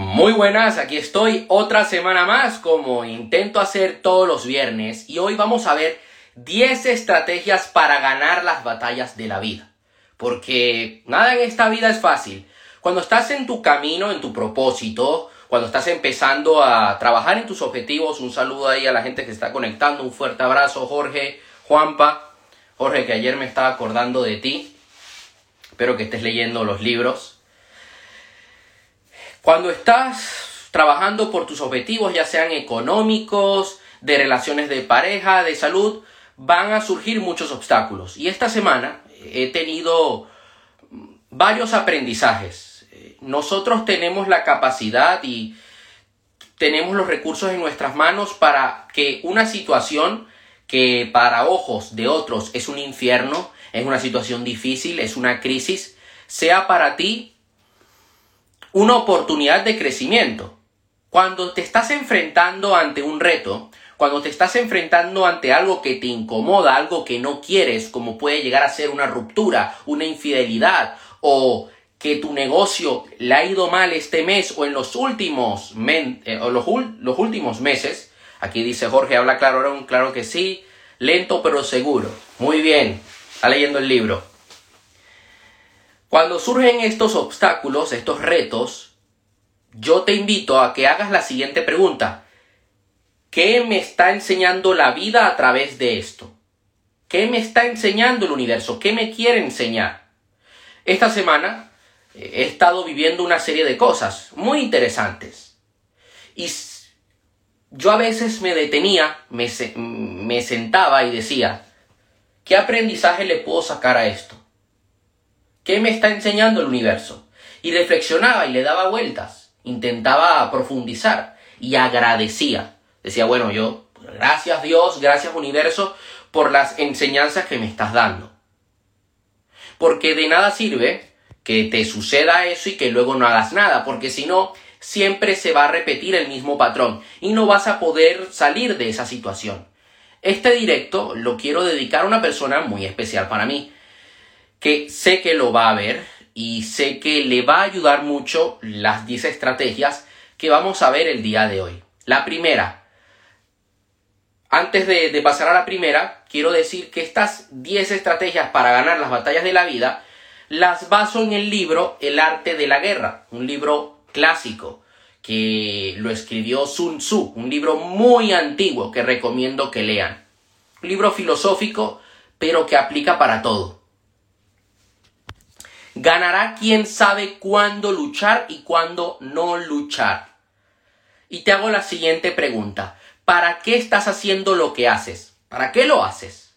Muy buenas, aquí estoy otra semana más como intento hacer todos los viernes y hoy vamos a ver 10 estrategias para ganar las batallas de la vida. Porque nada en esta vida es fácil. Cuando estás en tu camino, en tu propósito, cuando estás empezando a trabajar en tus objetivos, un saludo ahí a la gente que está conectando, un fuerte abrazo, Jorge, Juanpa, Jorge que ayer me estaba acordando de ti, espero que estés leyendo los libros. Cuando estás trabajando por tus objetivos, ya sean económicos, de relaciones de pareja, de salud, van a surgir muchos obstáculos. Y esta semana he tenido varios aprendizajes. Nosotros tenemos la capacidad y tenemos los recursos en nuestras manos para que una situación que para ojos de otros es un infierno, es una situación difícil, es una crisis, sea para ti una oportunidad de crecimiento. Cuando te estás enfrentando ante un reto, cuando te estás enfrentando ante algo que te incomoda, algo que no quieres, como puede llegar a ser una ruptura, una infidelidad o que tu negocio le ha ido mal este mes o en los últimos, eh, los, los, últimos meses, aquí dice Jorge, habla claro, claro que sí, lento pero seguro. Muy bien, está leyendo el libro. Cuando surgen estos obstáculos, estos retos, yo te invito a que hagas la siguiente pregunta. ¿Qué me está enseñando la vida a través de esto? ¿Qué me está enseñando el universo? ¿Qué me quiere enseñar? Esta semana eh, he estado viviendo una serie de cosas muy interesantes. Y yo a veces me detenía, me, me sentaba y decía, ¿qué aprendizaje le puedo sacar a esto? ¿Qué me está enseñando el universo? Y reflexionaba y le daba vueltas, intentaba profundizar y agradecía. Decía, bueno, yo, gracias Dios, gracias universo por las enseñanzas que me estás dando. Porque de nada sirve que te suceda eso y que luego no hagas nada, porque si no, siempre se va a repetir el mismo patrón y no vas a poder salir de esa situación. Este directo lo quiero dedicar a una persona muy especial para mí, que sé que lo va a ver y sé que le va a ayudar mucho las 10 estrategias que vamos a ver el día de hoy. La primera, antes de, de, pasar a la primera, quiero decir que estas 10 estrategias para ganar las batallas de la vida las baso en el libro El arte de la guerra, un libro clásico que lo escribió Sun Tzu, un libro muy antiguo que recomiendo que lean. Un libro filosófico, pero que aplica para todo. Ganará quien sabe cuándo luchar y cuándo no luchar. Y te hago la siguiente pregunta. ¿Para qué estás haciendo lo que haces? ¿Para qué lo haces?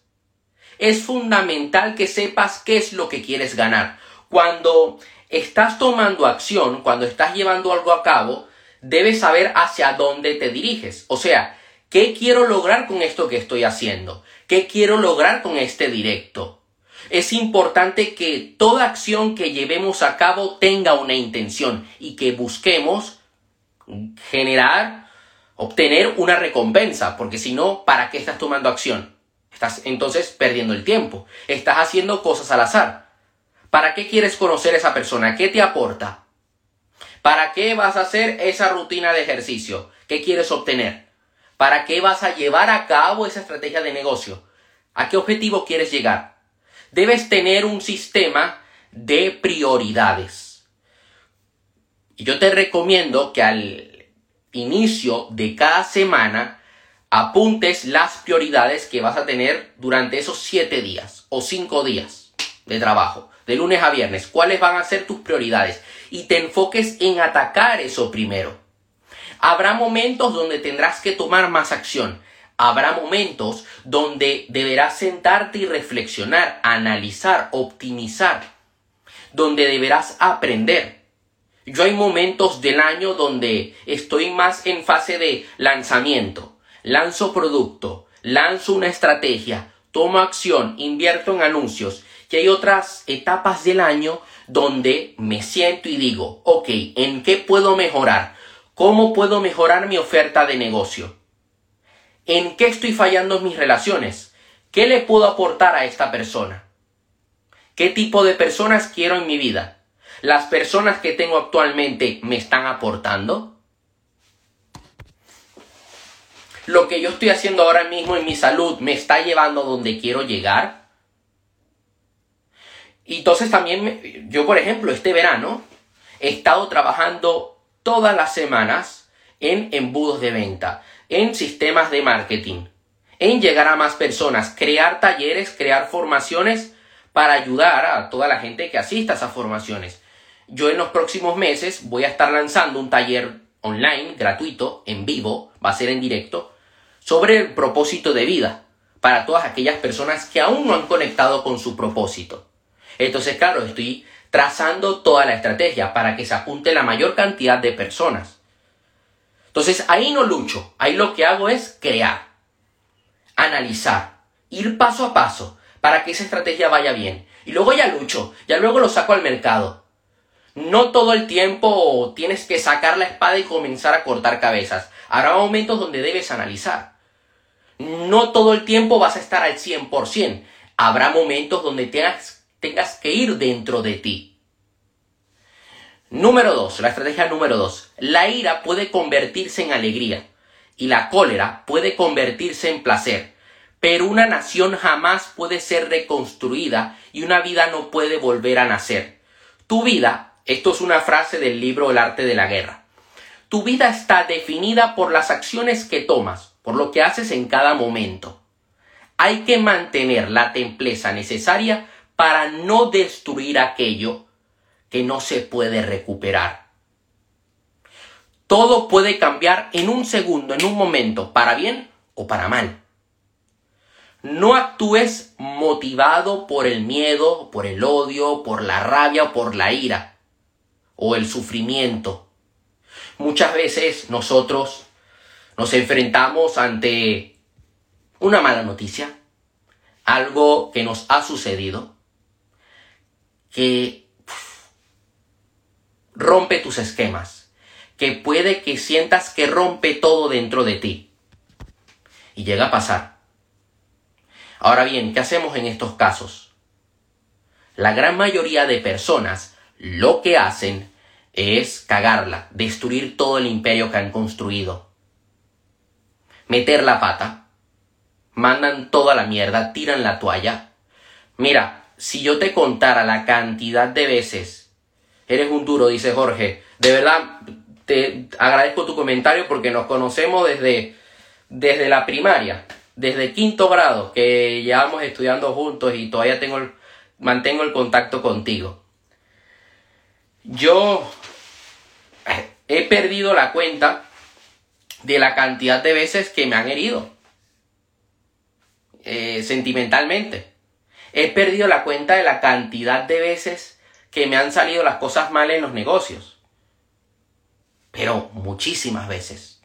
Es fundamental que sepas qué es lo que quieres ganar. Cuando estás tomando acción, cuando estás llevando algo a cabo, debes saber hacia dónde te diriges. O sea, ¿qué quiero lograr con esto que estoy haciendo? ¿Qué quiero lograr con este directo? Es importante que toda acción que llevemos a cabo tenga una intención y que busquemos generar, obtener una recompensa, porque si no, ¿para qué estás tomando acción? Estás entonces perdiendo el tiempo, estás haciendo cosas al azar. ¿Para qué quieres conocer a esa persona? ¿Qué te aporta? ¿Para qué vas a hacer esa rutina de ejercicio? ¿Qué quieres obtener? ¿Para qué vas a llevar a cabo esa estrategia de negocio? ¿A qué objetivo quieres llegar? Debes tener un sistema de prioridades. Y yo te recomiendo que al inicio de cada semana apuntes las prioridades que vas a tener durante esos siete días o cinco días de trabajo, de lunes a viernes. ¿Cuáles van a ser tus prioridades? Y te enfoques en atacar eso primero. Habrá momentos donde tendrás que tomar más acción habrá momentos donde deberás sentarte y reflexionar, analizar, optimizar, donde deberás aprender. Yo hay momentos del año donde estoy más en fase de lanzamiento, lanzo producto, lanzo una estrategia, tomo acción, invierto en anuncios y hay otras etapas del año donde me siento y digo, ok, ¿en qué puedo mejorar? ¿Cómo puedo mejorar mi oferta de negocio? ¿En qué estoy fallando mis relaciones? ¿Qué le puedo aportar a esta persona? ¿Qué tipo de personas quiero en mi vida? ¿Las personas que tengo actualmente me están aportando? ¿Lo que yo estoy haciendo ahora mismo en mi salud me está llevando a donde quiero llegar? Y entonces también, yo por ejemplo, este verano he estado trabajando todas las semanas en embudos de venta, en sistemas de marketing, en llegar a más personas, crear talleres, crear formaciones para ayudar a toda la gente que asista a esas formaciones. Yo en los próximos meses voy a estar lanzando un taller online, gratuito, en vivo, va a ser en directo, sobre el propósito de vida para todas aquellas personas que aún no han conectado con su propósito. Entonces, claro, estoy trazando toda la estrategia para que se apunte la mayor cantidad de personas. Entonces, ahí no lucho, ahí lo que hago es crear, analizar, ir paso a paso para que esa estrategia vaya bien. Y luego ya lucho, ya luego lo saco al mercado. No todo el tiempo tienes que sacar la espada y comenzar a cortar cabezas. Habrá momentos donde debes analizar. No todo el tiempo vas a estar al 100%. Habrá momentos donde tengas tengas que ir dentro de ti. Número 2, la estrategia número 2. La ira puede convertirse en alegría y la cólera puede convertirse en placer, pero una nación jamás puede ser reconstruida y una vida no puede volver a nacer. Tu vida, esto es una frase del libro El arte de la guerra, tu vida está definida por las acciones que tomas, por lo que haces en cada momento. Hay que mantener la templeza necesaria para no destruir aquello que no se puede recuperar. Todo puede cambiar en un segundo, en un momento, para bien o para mal. No actúes motivado por el miedo, por el odio, por la rabia o por la ira o el sufrimiento. Muchas veces nosotros nos enfrentamos ante una mala noticia, algo que nos ha sucedido, que rompe tus esquemas, que puede que sientas que rompe todo dentro de ti. Y llega a pasar. Ahora bien, ¿qué hacemos en estos casos? La gran mayoría de personas lo que hacen es cagarla, destruir todo el imperio que han construido. Meter la pata, mandan toda la mierda, tiran la toalla. Mira, si yo te contara la cantidad de veces, eres un duro, dice Jorge, de verdad te agradezco tu comentario porque nos conocemos desde, desde la primaria, desde quinto grado, que llevamos estudiando juntos y todavía tengo mantengo el contacto contigo. Yo he perdido la cuenta de la cantidad de veces que me han herido eh, sentimentalmente. He perdido la cuenta de la cantidad de veces que me han salido las cosas mal en los negocios. Pero muchísimas veces.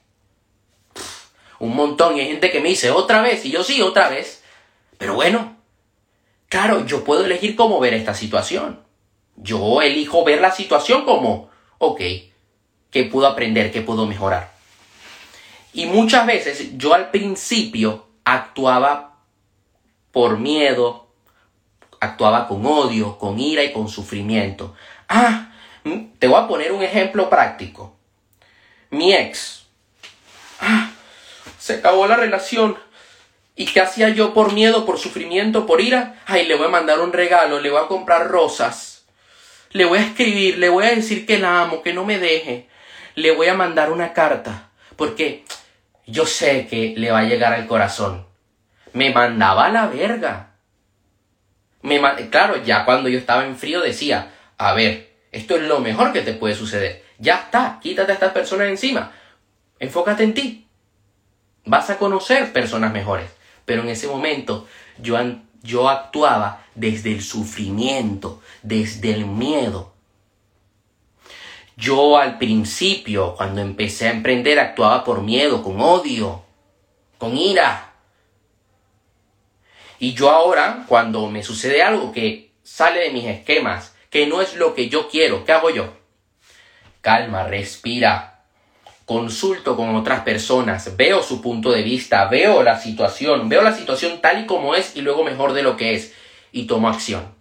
un montón. Y hay gente que me dice otra vez. Y yo sí, otra vez. Pero bueno. Claro, yo puedo elegir cómo ver esta situación. Yo elijo ver la situación como, ok, ¿qué puedo aprender? ¿Qué puedo mejorar? Y muchas veces yo al principio actuaba por miedo, actuaba con odio, con ira y con sufrimiento. Ah, te voy a poner un ejemplo práctico. Mi ex. Ah, se acabó la relación. ¿Y qué hacía yo por miedo, por sufrimiento, por ira? Ay, le voy a mandar un regalo, le voy a comprar rosas. Le voy a escribir, le voy a decir que la amo, que no me deje. Le voy a mandar una carta, porque yo sé que le va a llegar al corazón. Me mandaba a la verga claro, ya cuando yo estaba en frío decía, a ver, esto es lo mejor que te puede suceder. Ya está, quítate a estas personas encima. Enfócate en ti. Vas a conocer personas mejores. Pero en ese momento yo, yo actuaba desde el sufrimiento, desde el miedo. Yo al principio, cuando empecé a emprender, actuaba por miedo, con odio, con ira. Y yo ahora, cuando me sucede algo que sale de mis esquemas, que no es lo que yo quiero, ¿qué hago yo? Calma, respira, consulto con otras personas, veo su punto de vista, veo la situación, veo la situación tal y como es y luego mejor de lo que es y tomo acción.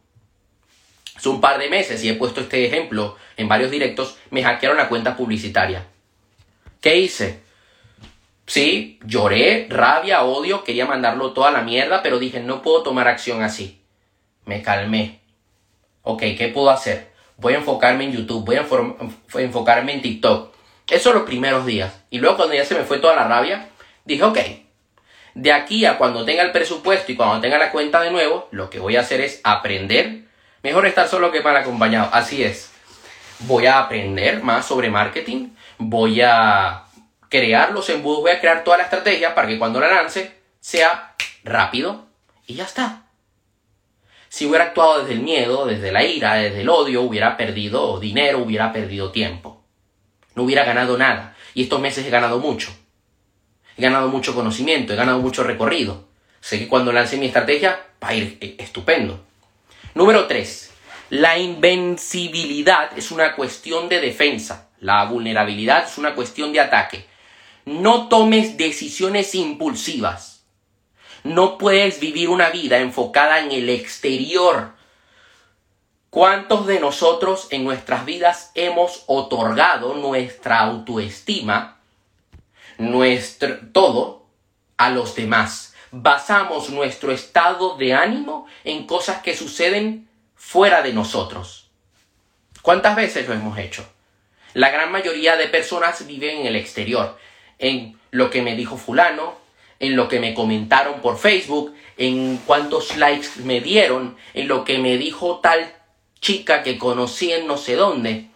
Hace un par de meses, y he puesto este ejemplo en varios directos, me hackearon la cuenta publicitaria. ¿Qué hice? Sí, lloré, rabia, odio, quería mandarlo toda la mierda, pero dije, no puedo tomar acción así. Me calmé. Ok, ¿qué puedo hacer? Voy a enfocarme en YouTube, voy a enfocarme en TikTok. Eso los primeros días. Y luego cuando ya se me fue toda la rabia, dije, ok, de aquí a cuando tenga el presupuesto y cuando tenga la cuenta de nuevo, lo que voy a hacer es aprender. Mejor estar solo que mal acompañado. Así es. Voy a aprender más sobre marketing. Voy a crear los embudos. Voy a crear toda la estrategia para que cuando la lance sea rápido. Y ya está. Si hubiera actuado desde el miedo, desde la ira, desde el odio, hubiera perdido dinero, hubiera perdido tiempo. No hubiera ganado nada. Y estos meses he ganado mucho he ganado mucho conocimiento, he ganado mucho recorrido. Sé que cuando lance mi estrategia va a ir eh, estupendo. Número 3. La invencibilidad es una cuestión de defensa. La vulnerabilidad es una cuestión de ataque. No tomes decisiones impulsivas. No puedes vivir una vida enfocada en el exterior. ¿Cuántos de nosotros en nuestras vidas hemos otorgado nuestra autoestima nuestro todo a los demás. Basamos nuestro estado de ánimo en cosas que suceden fuera de nosotros. ¿Cuántas veces lo hemos hecho? La gran mayoría de personas viven en el exterior, en lo que me dijo fulano, en lo que me comentaron por Facebook, en cuántos likes me dieron, en lo que me dijo tal chica que conocí en no sé dónde.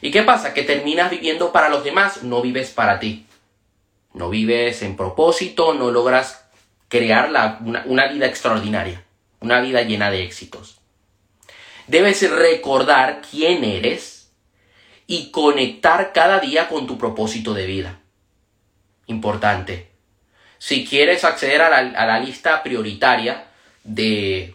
¿Y qué pasa? Que terminas viviendo para los demás, no vives para ti. No vives en propósito, no logras crear una, una vida extraordinaria, una vida llena de éxitos. Debes recordar quién eres y conectar cada día con tu propósito de vida. Importante. Si quieres acceder a la, a la lista prioritaria de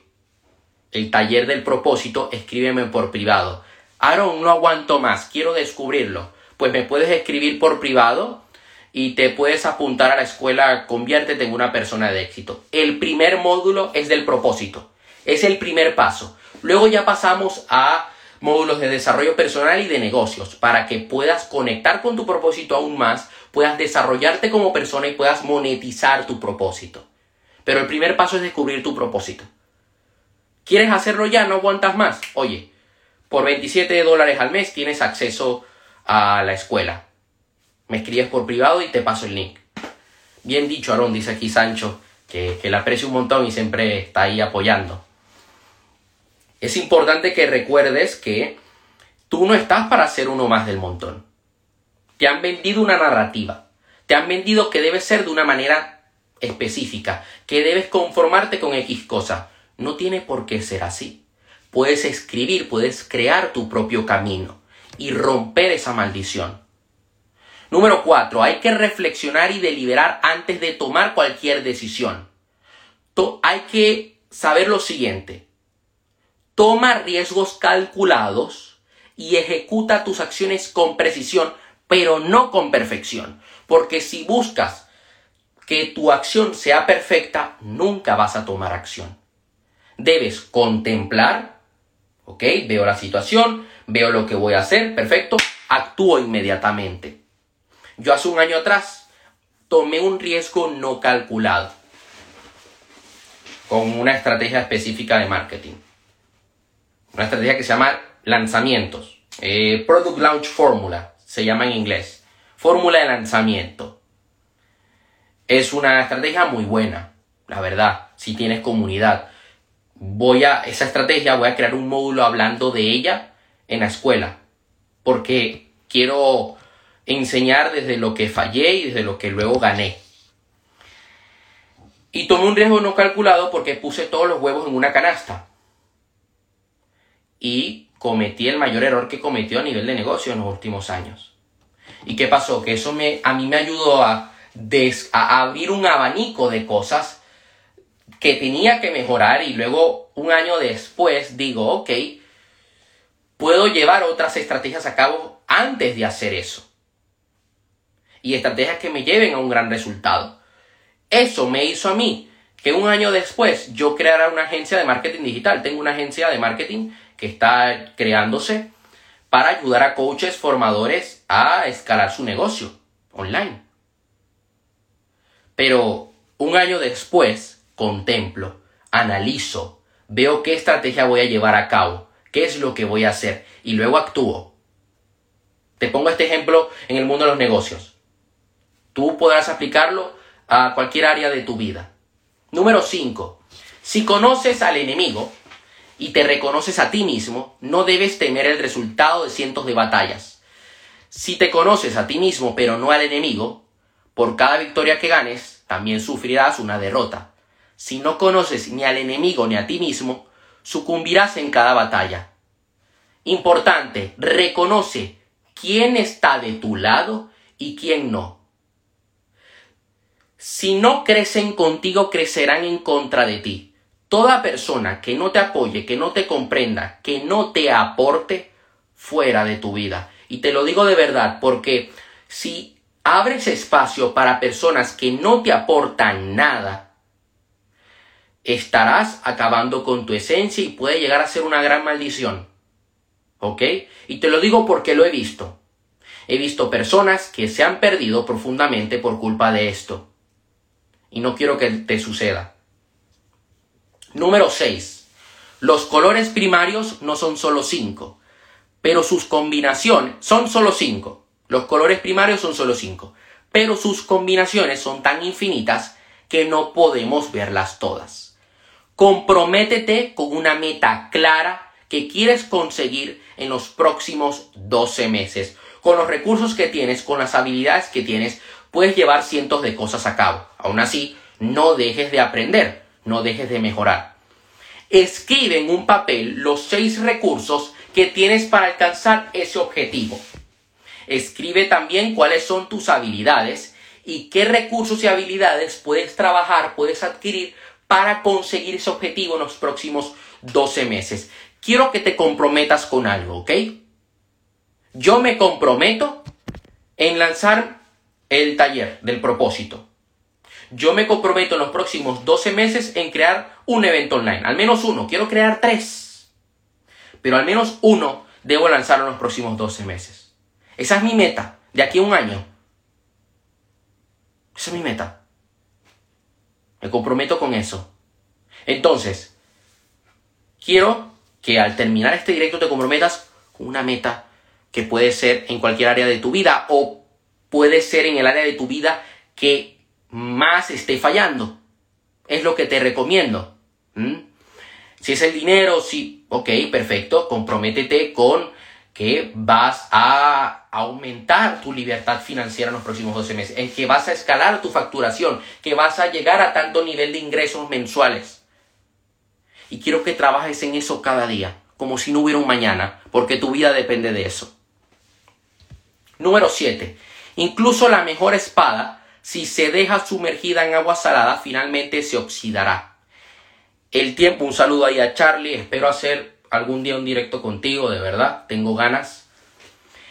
el taller del propósito, escríbeme por privado. Aaron, no aguanto más, quiero descubrirlo. Pues me puedes escribir por privado y te puedes apuntar a la escuela Conviértete en una persona de éxito. El primer módulo es del propósito. Es el primer paso. Luego ya pasamos a módulos de desarrollo personal y de negocios para que puedas conectar con tu propósito aún más, puedas desarrollarte como persona y puedas monetizar tu propósito. Pero el primer paso es descubrir tu propósito. ¿Quieres hacerlo ya? ¿No aguantas más? Oye, por 27 dólares al mes tienes acceso a la escuela. Me escribes por privado y te paso el link. Bien dicho, Aarón, dice aquí Sancho, que, que le aprecio un montón y siempre está ahí apoyando. Es importante que recuerdes que tú no estás para ser uno más del montón. Te han vendido una narrativa. Te han vendido que debes ser de una manera específica, que debes conformarte con X cosa. No tiene por qué ser así puedes escribir, puedes crear tu propio camino y romper esa maldición. Número 4. Hay que reflexionar y deliberar antes de tomar cualquier decisión. hay que saber lo siguiente. Toma riesgos calculados y ejecuta tus acciones con precisión, pero no con perfección. Porque si buscas que tu acción sea perfecta, nunca vas a tomar acción. Debes contemplar, ¿Ok? Veo la situación, veo lo que voy a hacer, perfecto, actúo inmediatamente. Yo hace un año atrás tomé un riesgo no calculado con una estrategia específica de marketing. Una estrategia que se llama lanzamientos. Eh, Product Launch Formula, se llama en inglés. Fórmula de lanzamiento. Es una estrategia muy buena, la verdad, si tienes comunidad voy a, esa estrategia, voy a crear un módulo hablando de ella en la escuela, porque quiero enseñar desde lo que fallé y desde lo que luego gané. Y tomé un riesgo no calculado porque puse todos los huevos en una canasta. Y cometí el mayor error que cometió a nivel de negocio en los últimos años. ¿Y qué pasó? Que eso me, a mí me ayudó a, abrir un abanico de cosas que tenía que mejorar y luego un año después digo, ok, puedo llevar otras estrategias a cabo antes de hacer eso. Y estrategias que me lleven a un gran resultado. Eso me hizo a mí que un año después yo creara una agencia de marketing digital. Tengo una agencia de marketing que está creándose para ayudar a coaches formadores a escalar su negocio online. Pero un año después contemplo, analizo, veo qué estrategia voy a llevar a cabo, qué es lo que voy a hacer y luego actúo. Te pongo este ejemplo en el mundo de los negocios. Tú podrás aplicarlo a cualquier área de tu vida. Número 5. Si conoces al enemigo y te reconoces a ti mismo, no debes temer el resultado de cientos de batallas. Si te conoces a ti mismo pero no al enemigo, por cada victoria que ganes, también sufrirás una derrota. Si no conoces ni al enemigo ni a ti mismo, sucumbirás en cada batalla. Importante, reconoce quién está de tu lado y quién no. Si no crecen contigo, crecerán en contra de ti. Toda persona que no te apoye, que no te comprenda, que no te aporte, fuera de tu vida. Y te lo digo de verdad, porque si abres espacio para personas que no te aportan nada, estarás acabando con tu esencia y puede llegar a ser una gran maldición. ¿Ok? Y te lo digo porque lo he visto. He visto personas que se han perdido profundamente por culpa de esto y no quiero que te suceda. Número 6. Los colores primarios no son solo 5, pero sus combinaciones son solo 5. Los colores primarios son solo 5, pero sus combinaciones son tan infinitas que no podemos verlas todas. Comprométete con una meta clara que quieres conseguir en los próximos 12 meses. Con los recursos que tienes, con las habilidades que tienes, puedes llevar cientos de cosas a cabo. Aún así, no dejes de aprender, no dejes de mejorar. Escribe en un papel los seis recursos que tienes para alcanzar ese objetivo. Escribe también cuáles son tus habilidades y qué recursos y habilidades puedes trabajar, puedes adquirir para conseguir ese objetivo en los próximos 12 meses. Quiero que te comprometas con algo, ¿ok? Yo me comprometo en lanzar el taller del propósito. Yo me comprometo en los próximos 12 meses en crear un evento online. Al menos uno. Quiero crear tres. Pero al menos uno debo lanzarlo en los próximos 12 meses. Esa es mi meta. De aquí a un año. Esa es mi meta. Me comprometo con eso. Entonces, quiero que al terminar este directo te comprometas con una meta que puede ser en cualquier área de tu vida o puede ser en el área de tu vida que más esté fallando. Es lo que te recomiendo. Si es el dinero, sí, ok, perfecto, comprométete con que vas a aumentar tu libertad financiera en los próximos 12 meses, en que vas a escalar tu facturación, que vas a llegar a tanto nivel de ingresos mensuales. Y quiero que trabajes en eso cada día, como si no hubiera un mañana, porque tu vida depende de eso. Número 7. Incluso la mejor espada, si se deja sumergida en agua salada, finalmente se oxidará. El tiempo, un saludo ahí a Charlie, espero hacer algún día un directo contigo, de verdad, tengo ganas.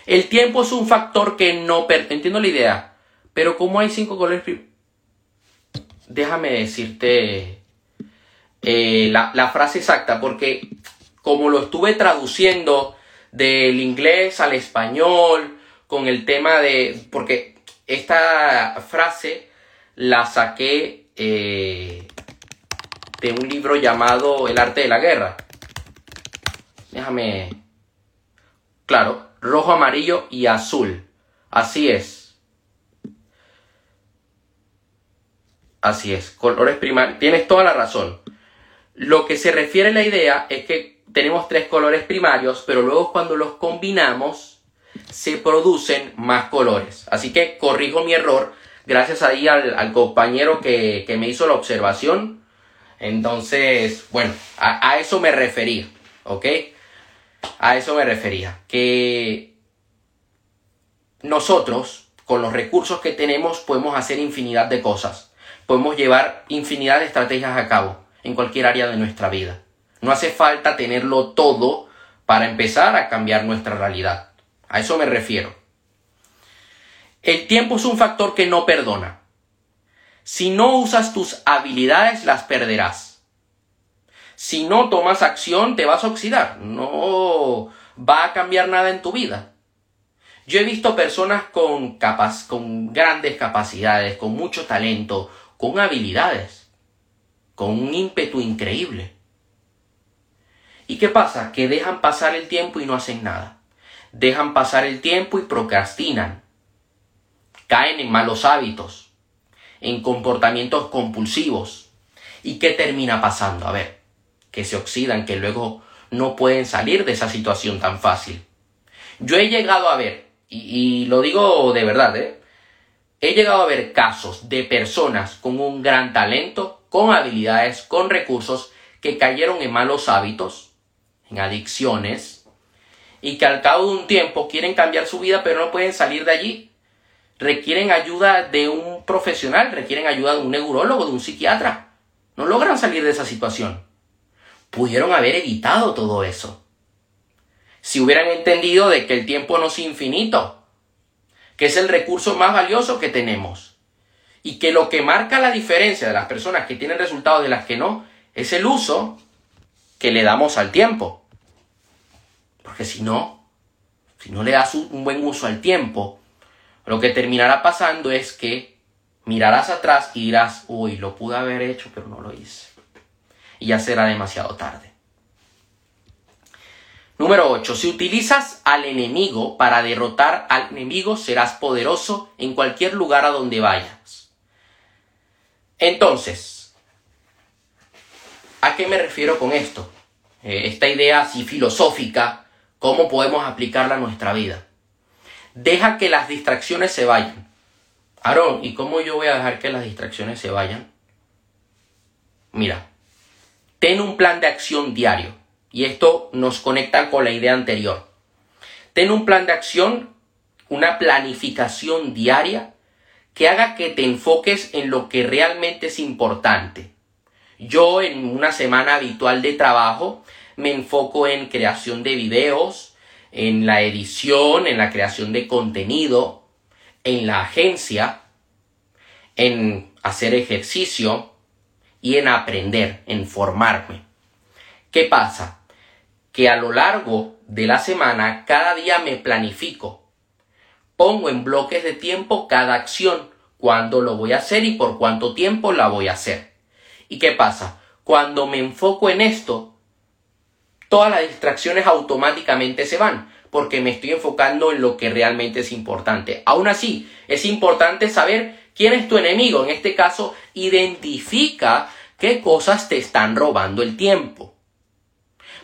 El tiempo es un factor que no... Entiendo la idea, pero como hay cinco colores... Déjame decirte eh, la, la frase exacta, porque como lo estuve traduciendo del inglés al español, con el tema de, porque esta frase la saqué eh, de un libro llamado El arte de la guerra. Déjame, claro, rojo, amarillo y azul. Así es. Así es, colores primarios. Tienes toda la razón. Lo que se refiere a la idea es que tenemos tres colores primarios, pero luego cuando los combinamos se producen más colores. Así que corrijo mi error gracias ahí al, compañero que, me hizo la observación. Entonces, bueno, a, a eso me refería, ¿ok? A eso me refería. Que nosotros, con los recursos que tenemos, podemos hacer infinidad de cosas. Podemos llevar infinidad de estrategias a cabo en cualquier área de nuestra vida. No hace falta tenerlo todo para empezar a cambiar nuestra realidad. A eso me refiero. El tiempo es un factor que no perdona. Si no usas tus habilidades, las perderás. Si no tomas acción, te vas a oxidar. No va a cambiar nada en tu vida. Yo he visto personas con, con grandes capacidades, con mucho talento, con habilidades, con un ímpetu increíble. ¿Y qué pasa? Que dejan pasar el tiempo y no hacen nada. Dejan pasar el tiempo y procrastinan. Caen en malos hábitos, en comportamientos compulsivos. ¿Y qué termina pasando? A ver, que se oxidan, que luego no pueden salir de esa situación tan fácil. Yo he llegado a ver, y, lo digo de verdad, ¿eh? he llegado a ver casos de personas con un gran talento, con habilidades, con recursos, que cayeron en malos hábitos, en adicciones, y que al cabo de un tiempo quieren cambiar su vida, pero no pueden salir de allí. Requieren ayuda de un profesional, requieren ayuda de un neurólogo, de un psiquiatra. No logran salir de esa situación pudieron haber evitado todo eso. Si hubieran entendido de que el tiempo no es infinito, que es el recurso más valioso que tenemos, y que lo que marca la diferencia de las personas que tienen resultados de las que no, es el uso que le damos al tiempo. Porque si no, si no le das un buen uso al tiempo, lo que terminará pasando es que mirarás atrás y dirás, uy, lo pude haber hecho, pero no lo hice y ya será demasiado tarde. Número 8. Si utilizas al enemigo para derrotar al enemigo, serás poderoso en cualquier lugar a donde vayas. Entonces, ¿a qué me refiero con esto? Eh, esta idea así filosófica, ¿cómo podemos aplicarla a nuestra vida? Deja que las distracciones se vayan. Aarón, ¿y cómo yo voy a dejar que las distracciones se vayan? Mira, Ten un plan de acción diario. Y esto nos conecta con la idea anterior. Ten un plan de acción, una planificación diaria que haga que te enfoques en lo que realmente es importante. Yo en una semana habitual de trabajo me enfoco en creación de videos, en la edición, en la creación de contenido, en la agencia, en hacer ejercicio, y en aprender, en formarme. ¿Qué pasa? Que a lo largo de la semana cada día me planifico. Pongo en bloques de tiempo cada acción, cuándo lo voy a hacer y por cuánto tiempo la voy a hacer. ¿Y qué pasa? Cuando me enfoco en esto, todas las distracciones automáticamente se van, porque me estoy enfocando en lo que realmente es importante. Aún así, es importante saber quién es tu enemigo. En este caso, identifica qué cosas te están robando el tiempo.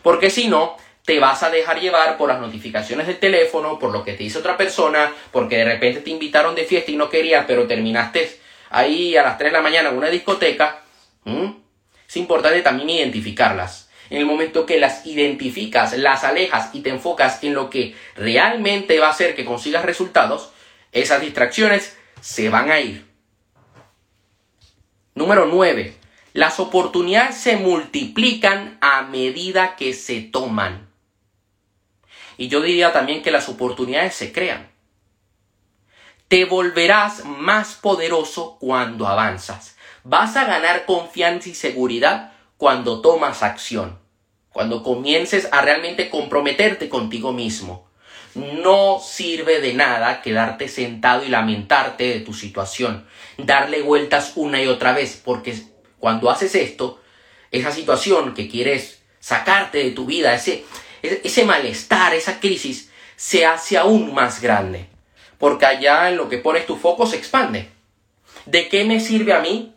Porque si no, te vas a dejar llevar por las notificaciones del teléfono, por lo que te dice otra persona, porque de repente te invitaron de fiesta y no querías, pero terminaste ahí a las 3 de la mañana en una discoteca. Es importante también identificarlas. En el momento que las identificas, las alejas y te enfocas en lo que realmente va a hacer que consigas resultados, esas distracciones se van a ir. Número 9. Las oportunidades se multiplican a medida que se toman. Y yo diría también que las oportunidades se crean. Te volverás más poderoso cuando avanzas. Vas a ganar confianza y seguridad cuando tomas acción. Cuando comiences a realmente comprometerte contigo mismo. No sirve de nada quedarte sentado y lamentarte de tu situación, darle vueltas una y otra vez, porque cuando haces esto, esa situación que quieres sacarte de tu vida, ese, ese malestar, esa crisis, se hace aún más grande. Porque allá en lo que pones tu foco se expande. ¿De qué me sirve a mí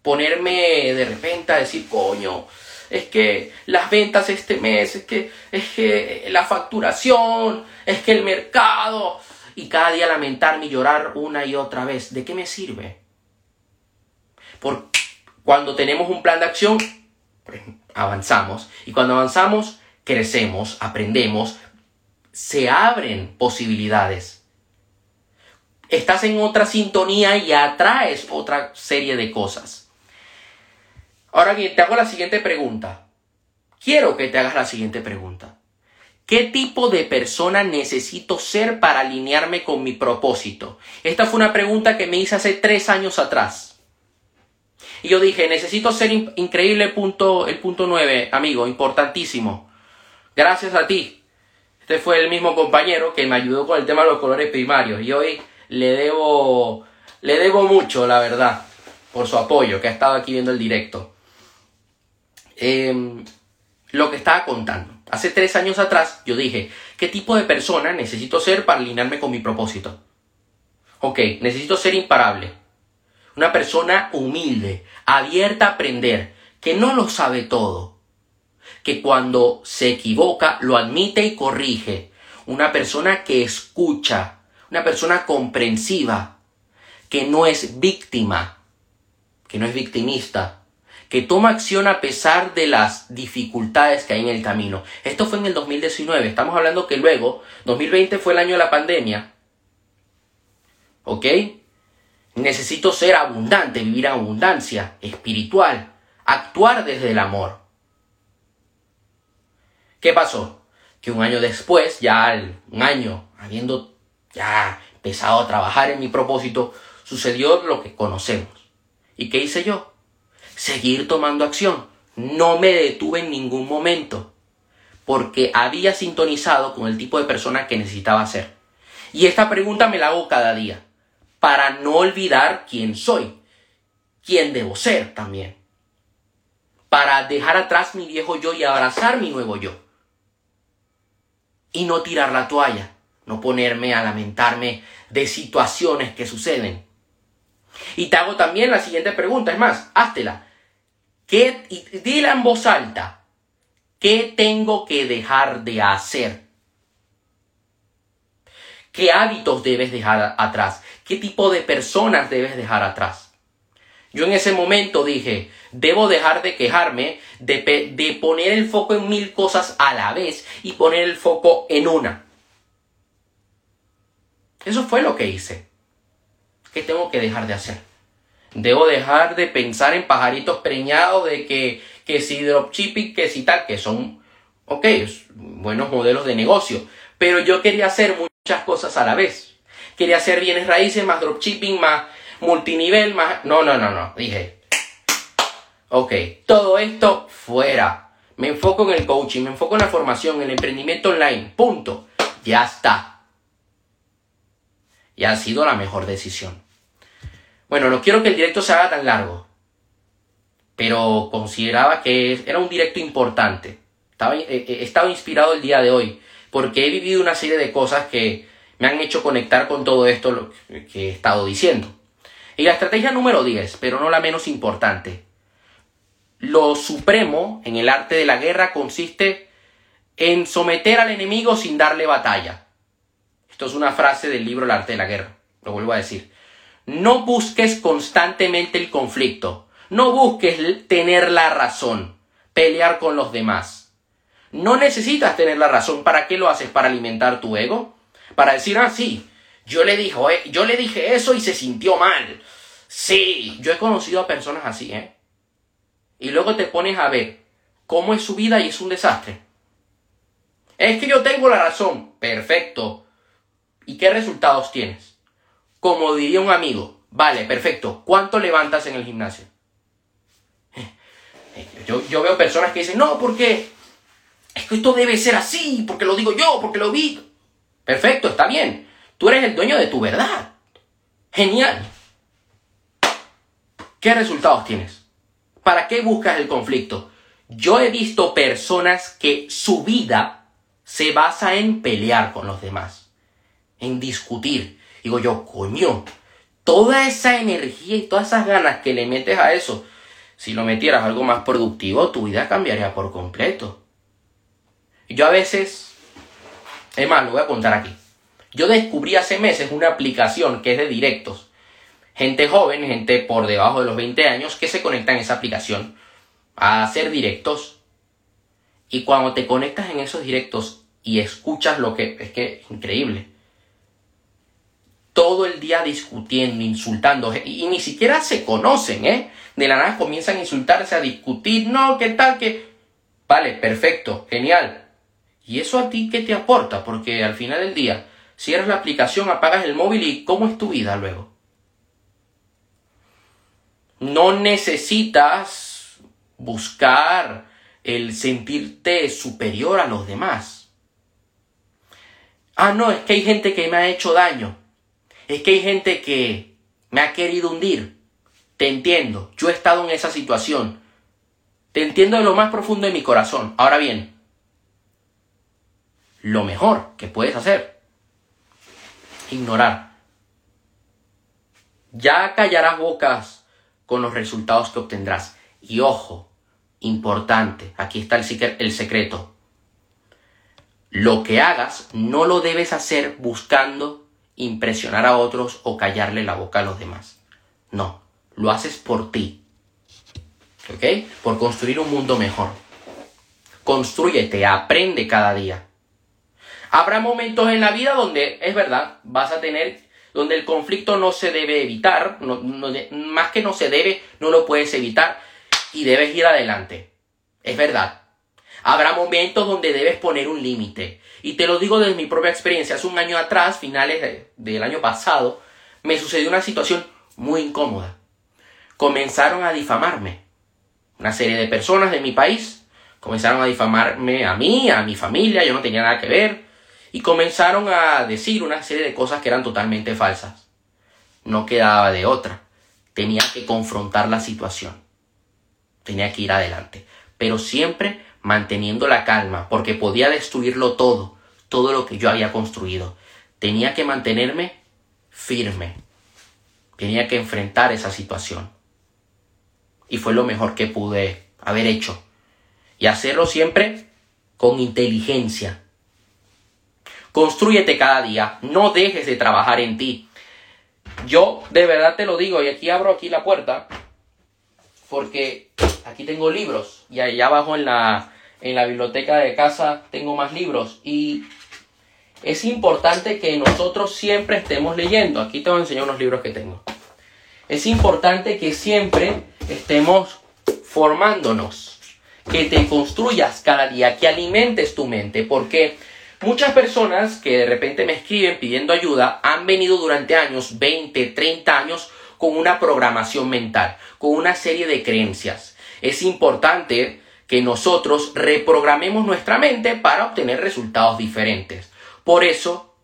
ponerme de repente a decir, coño, es que las ventas este mes, es que, es que la facturación, es que el mercado, y cada día lamentarme y llorar una y otra vez, ¿de qué me sirve? Porque cuando tenemos un plan de acción, pues, avanzamos, y cuando avanzamos, crecemos, aprendemos, se abren posibilidades. Estás en otra sintonía y atraes otra serie de cosas. Ahora bien, te hago la siguiente pregunta. Quiero que te hagas la siguiente pregunta. ¿Qué tipo de persona necesito ser para alinearme con mi propósito? Esta fue una pregunta que me hice hace tres años atrás. Y yo dije, necesito ser increíble punto, el punto 9, amigo, importantísimo. Gracias a ti. Este fue el mismo compañero que me ayudó con el tema de los colores primarios. Y hoy le debo, le debo mucho, la verdad, por su apoyo, que ha estado aquí viendo el directo. Em, lo que estaba contando. Hace tres años atrás yo dije, ¿qué tipo de persona necesito ser para alinearme con mi propósito? Ok, necesito ser imparable. Una persona humilde, abierta a aprender, que no lo sabe todo. Que cuando se equivoca lo admite y corrige. Una persona que escucha. Una persona comprensiva. Que no es víctima. Que no es victimista que toma acción a pesar de las dificultades que hay en el camino. Esto fue en el 2019, estamos hablando que luego, 2020 fue el año de la pandemia. ¿Ok? Necesito ser abundante, vivir en abundancia espiritual, actuar desde el amor. ¿Qué pasó? Que un año después, ya un año habiendo ya empezado a trabajar en mi propósito, sucedió lo que conocemos. ¿Y qué hice yo? Seguir tomando acción. No me detuve en ningún momento porque había sintonizado con el tipo de persona que necesitaba ser. Y esta pregunta me la hago cada día para no olvidar quién soy, quién debo ser también. Para dejar atrás mi viejo yo y abrazar mi nuevo yo. Y no tirar la toalla, no ponerme a lamentarme de situaciones que suceden. Y te hago también la siguiente pregunta, es más, háztela. ¿Qué, en voz alta, ¿qué tengo que dejar de hacer? ¿Qué hábitos debes dejar atrás? ¿Qué tipo de personas debes dejar atrás? Yo en ese momento dije, debo dejar de quejarme, de, de, poner el foco en mil cosas a la vez y poner el foco en una. Eso fue lo que hice. ¿Qué tengo que dejar de hacer? Debo dejar de pensar en pajaritos preñados de que, que si dropshipping, que si tal, que son, ok, buenos modelos de negocio. Pero yo quería hacer muchas cosas a la vez. Quería hacer bienes raíces, más dropshipping, más multinivel, más... No, no, no, no. Dije, ok, todo esto fuera. Me enfoco en el coaching, me enfoco en la formación, en el emprendimiento online. Punto. Ya está. Y ha sido la mejor decisión. Bueno, no quiero que el directo se haga tan largo, pero consideraba que era un directo importante. Estaba, eh, eh, he, estado inspirado el día de hoy, porque he vivido una serie de cosas que me han hecho conectar con todo esto que he estado diciendo. Y la estrategia número 10, pero no la menos importante. Lo supremo en el arte de la guerra consiste en someter al enemigo sin darle batalla. Esto es una frase del libro El arte de la guerra. Lo vuelvo a decir. No busques constantemente el conflicto. No busques tener la razón, pelear con los demás. No necesitas tener la razón. ¿Para qué lo haces? ¿Para alimentar tu ego? Para decir, ah, sí, yo le, dijo, eh, yo le dije eso y se sintió mal. Sí, yo he conocido a personas así, ¿eh? Y luego te pones a ver cómo es su vida y es un desastre. Es que yo tengo la razón. Perfecto. ¿Y qué resultados tienes? Como diría un amigo, vale, perfecto, ¿cuánto levantas en el gimnasio? Yo, veo personas que dicen, no, porque es que esto debe ser así, porque lo digo yo, porque lo vi. Perfecto, está bien. Tú eres el dueño de tu verdad. Genial. ¿Qué resultados tienes? ¿Para qué buscas el conflicto? Yo he visto personas que su vida se basa en pelear con los demás, en discutir, Digo yo, coño, toda esa energía y todas esas ganas que le metes a eso, si lo metieras algo más productivo, tu vida cambiaría por completo. Yo a veces, es más, lo voy a contar aquí. Yo descubrí hace meses una aplicación que es de directos. Gente joven, gente por debajo de los 20 años, que se conecta en esa aplicación a hacer directos. Y cuando te conectas en esos directos y escuchas lo que es que increíble todo el día discutiendo, insultando, y, ni siquiera se conocen, ¿eh? De la nada comienzan a insultarse, a discutir, no, ¿qué tal? que Vale, perfecto, genial. ¿Y eso a ti qué te aporta? Porque al final del día, cierras la aplicación, apagas el móvil y ¿cómo es tu vida luego? No necesitas buscar el sentirte superior a los demás. Ah, no, es que hay gente que me ha hecho daño. Es que hay gente que me ha querido hundir. Te entiendo, yo he estado en esa situación. Te entiendo de lo más profundo de mi corazón. Ahora bien, lo mejor que puedes hacer, ignorar. Ya callarás bocas con los resultados que obtendrás. Y ojo, importante, aquí está el, el secreto. Lo que hagas no lo debes hacer buscando impresionar a otros o callarle la boca a los demás. No, lo haces por ti. ¿Ok? Por construir un mundo mejor. Construyete, aprende cada día. Habrá momentos en la vida donde, es verdad, vas a tener, donde el conflicto no se debe evitar, más que no se debe, no lo puedes evitar y debes ir adelante. Es verdad. Habrá momentos donde debes poner un límite. Y te lo digo desde mi propia experiencia. Hace un año atrás, finales del año pasado, me sucedió una situación muy incómoda. Comenzaron a difamarme. Una serie de personas de mi país comenzaron a difamarme a mí, a mi familia, yo no tenía nada que ver. Y comenzaron a decir una serie de cosas que eran totalmente falsas. No quedaba de otra. Tenía que confrontar la situación. Tenía que ir adelante. Pero siempre manteniendo la calma, porque podía destruirlo todo, todo lo que yo había construido. Tenía que mantenerme firme. Tenía que enfrentar esa situación. Y fue lo mejor que pude haber hecho. Y hacerlo siempre con inteligencia. Construyete cada día. No dejes de trabajar en ti. Yo de verdad te lo digo, y aquí abro aquí la puerta, porque aquí tengo libros y allá abajo en la, en la biblioteca de casa tengo más libros y es importante que nosotros siempre estemos leyendo. Aquí te voy a enseñar unos libros que tengo. Es importante que siempre estemos formándonos, que te construyas cada día, que alimentes tu mente, porque muchas personas que de repente me escriben pidiendo ayuda han venido durante años, 20, 30 años, con una programación mental, con una serie de creencias. Es importante que nosotros reprogramemos nuestra mente para obtener resultados diferentes. Por eso,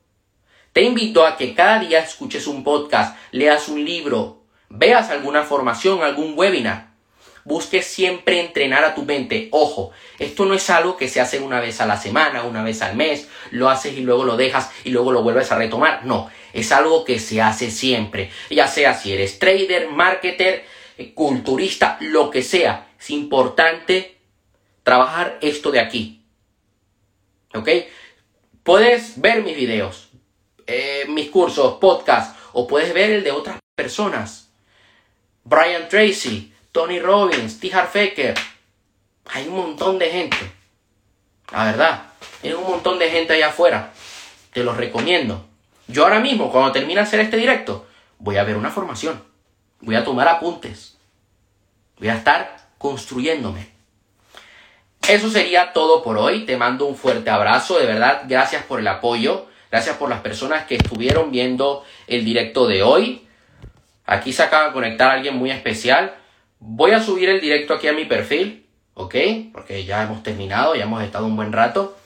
te invito a que cada día escuches un podcast, leas un libro, veas alguna formación, algún webinar. Busques siempre entrenar a tu mente. Ojo, esto no es algo que se hace una vez a la semana, una vez al mes, lo haces y luego lo dejas y luego lo vuelves a retomar. No, es algo que se hace siempre. Ya sea si eres trader, marketer, eh, culturista, lo que sea. Es importante trabajar esto de aquí. ¿Ok? Puedes ver mis videos, eh, mis cursos, podcasts, o puedes ver el de otras personas. Brian Tracy, Tony Robbins, T. Harfaker. Hay un montón de gente. La verdad, hay un montón de gente allá afuera. Te los recomiendo. Yo ahora mismo, cuando termine de hacer este directo, voy a ver una formación. Voy a tomar apuntes. Voy a estar construyéndome. Eso sería todo por hoy. Te mando un fuerte abrazo. De verdad, gracias por el apoyo. Gracias por las personas que estuvieron viendo el directo de hoy. Aquí se acaba de conectar alguien muy especial. Voy a subir el directo aquí a mi perfil. ¿Ok? Porque ya hemos terminado, ya hemos estado un buen rato.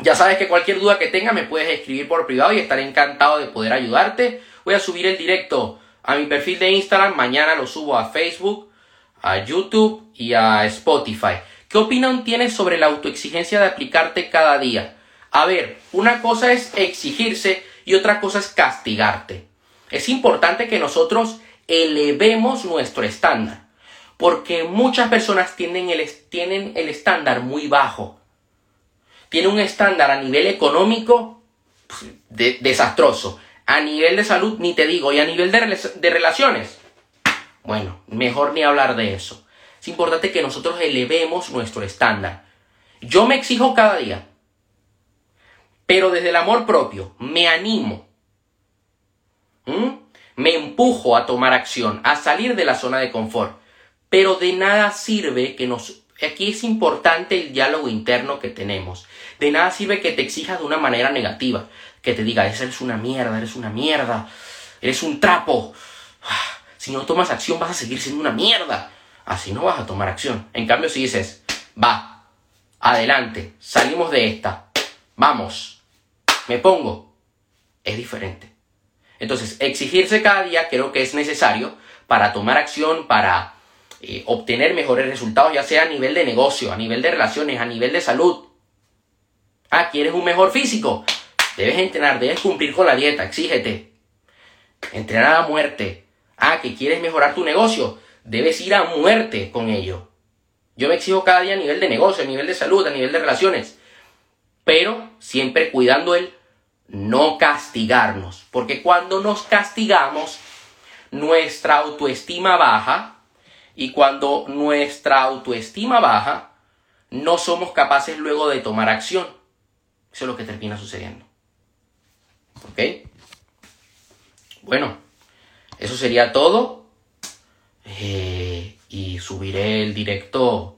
Ya sabes que cualquier duda que tengas me puedes escribir por privado y estaré encantado de poder ayudarte. Voy a subir el directo a mi perfil de Instagram. Mañana lo subo a Facebook, a YouTube y a Spotify. ¿Qué opinión tienes sobre la autoexigencia de aplicarte cada día? A ver, una cosa es exigirse y otra cosa es castigarte. Es importante que nosotros elevemos nuestro estándar, porque muchas personas tienen el, tienen el estándar muy bajo. Tienen un estándar a nivel económico pues, desastroso, a nivel de salud ni te digo, y a nivel de relaciones. Bueno, mejor ni hablar de eso. Es importante que nosotros elevemos nuestro estándar. Yo me exijo cada día, pero desde el amor propio me animo, me empujo a tomar acción, a salir de la zona de confort. Pero de nada sirve que nos... Aquí es importante el diálogo interno que tenemos. De nada sirve que te exijas de una manera negativa, que te diga, eres una mierda, eres una mierda, eres un trapo. Si no tomas acción vas a seguir siendo una mierda. Así no vas a tomar acción. En cambio, si dices, va, adelante, salimos de esta, vamos, me pongo, es diferente. Entonces, exigirse cada día creo que es necesario para tomar acción, para eh, obtener mejores resultados, ya sea a nivel de negocio, a nivel de relaciones, a nivel de salud. Ah, ¿quieres un mejor físico? Debes entrenar, debes cumplir con la dieta, exígete. Entrenar a muerte. Ah, que quieres mejorar tu negocio, debes ir a muerte con ello. Yo me exijo cada día a nivel de negocio, a nivel de salud, a nivel de relaciones. Pero siempre cuidando el no castigarnos. Porque cuando nos castigamos, nuestra autoestima baja. Y cuando nuestra autoestima baja, no somos capaces luego de tomar acción. Eso es lo que termina sucediendo. ¿Ok? Bueno, eso sería todo. Eh, y subiré el directo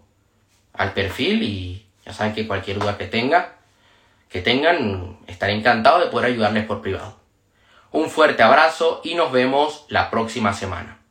al perfil y ya saben que cualquier duda que tenga, que tengan, estaré encantado de poder ayudarles por privado. Un fuerte abrazo y nos vemos la próxima semana.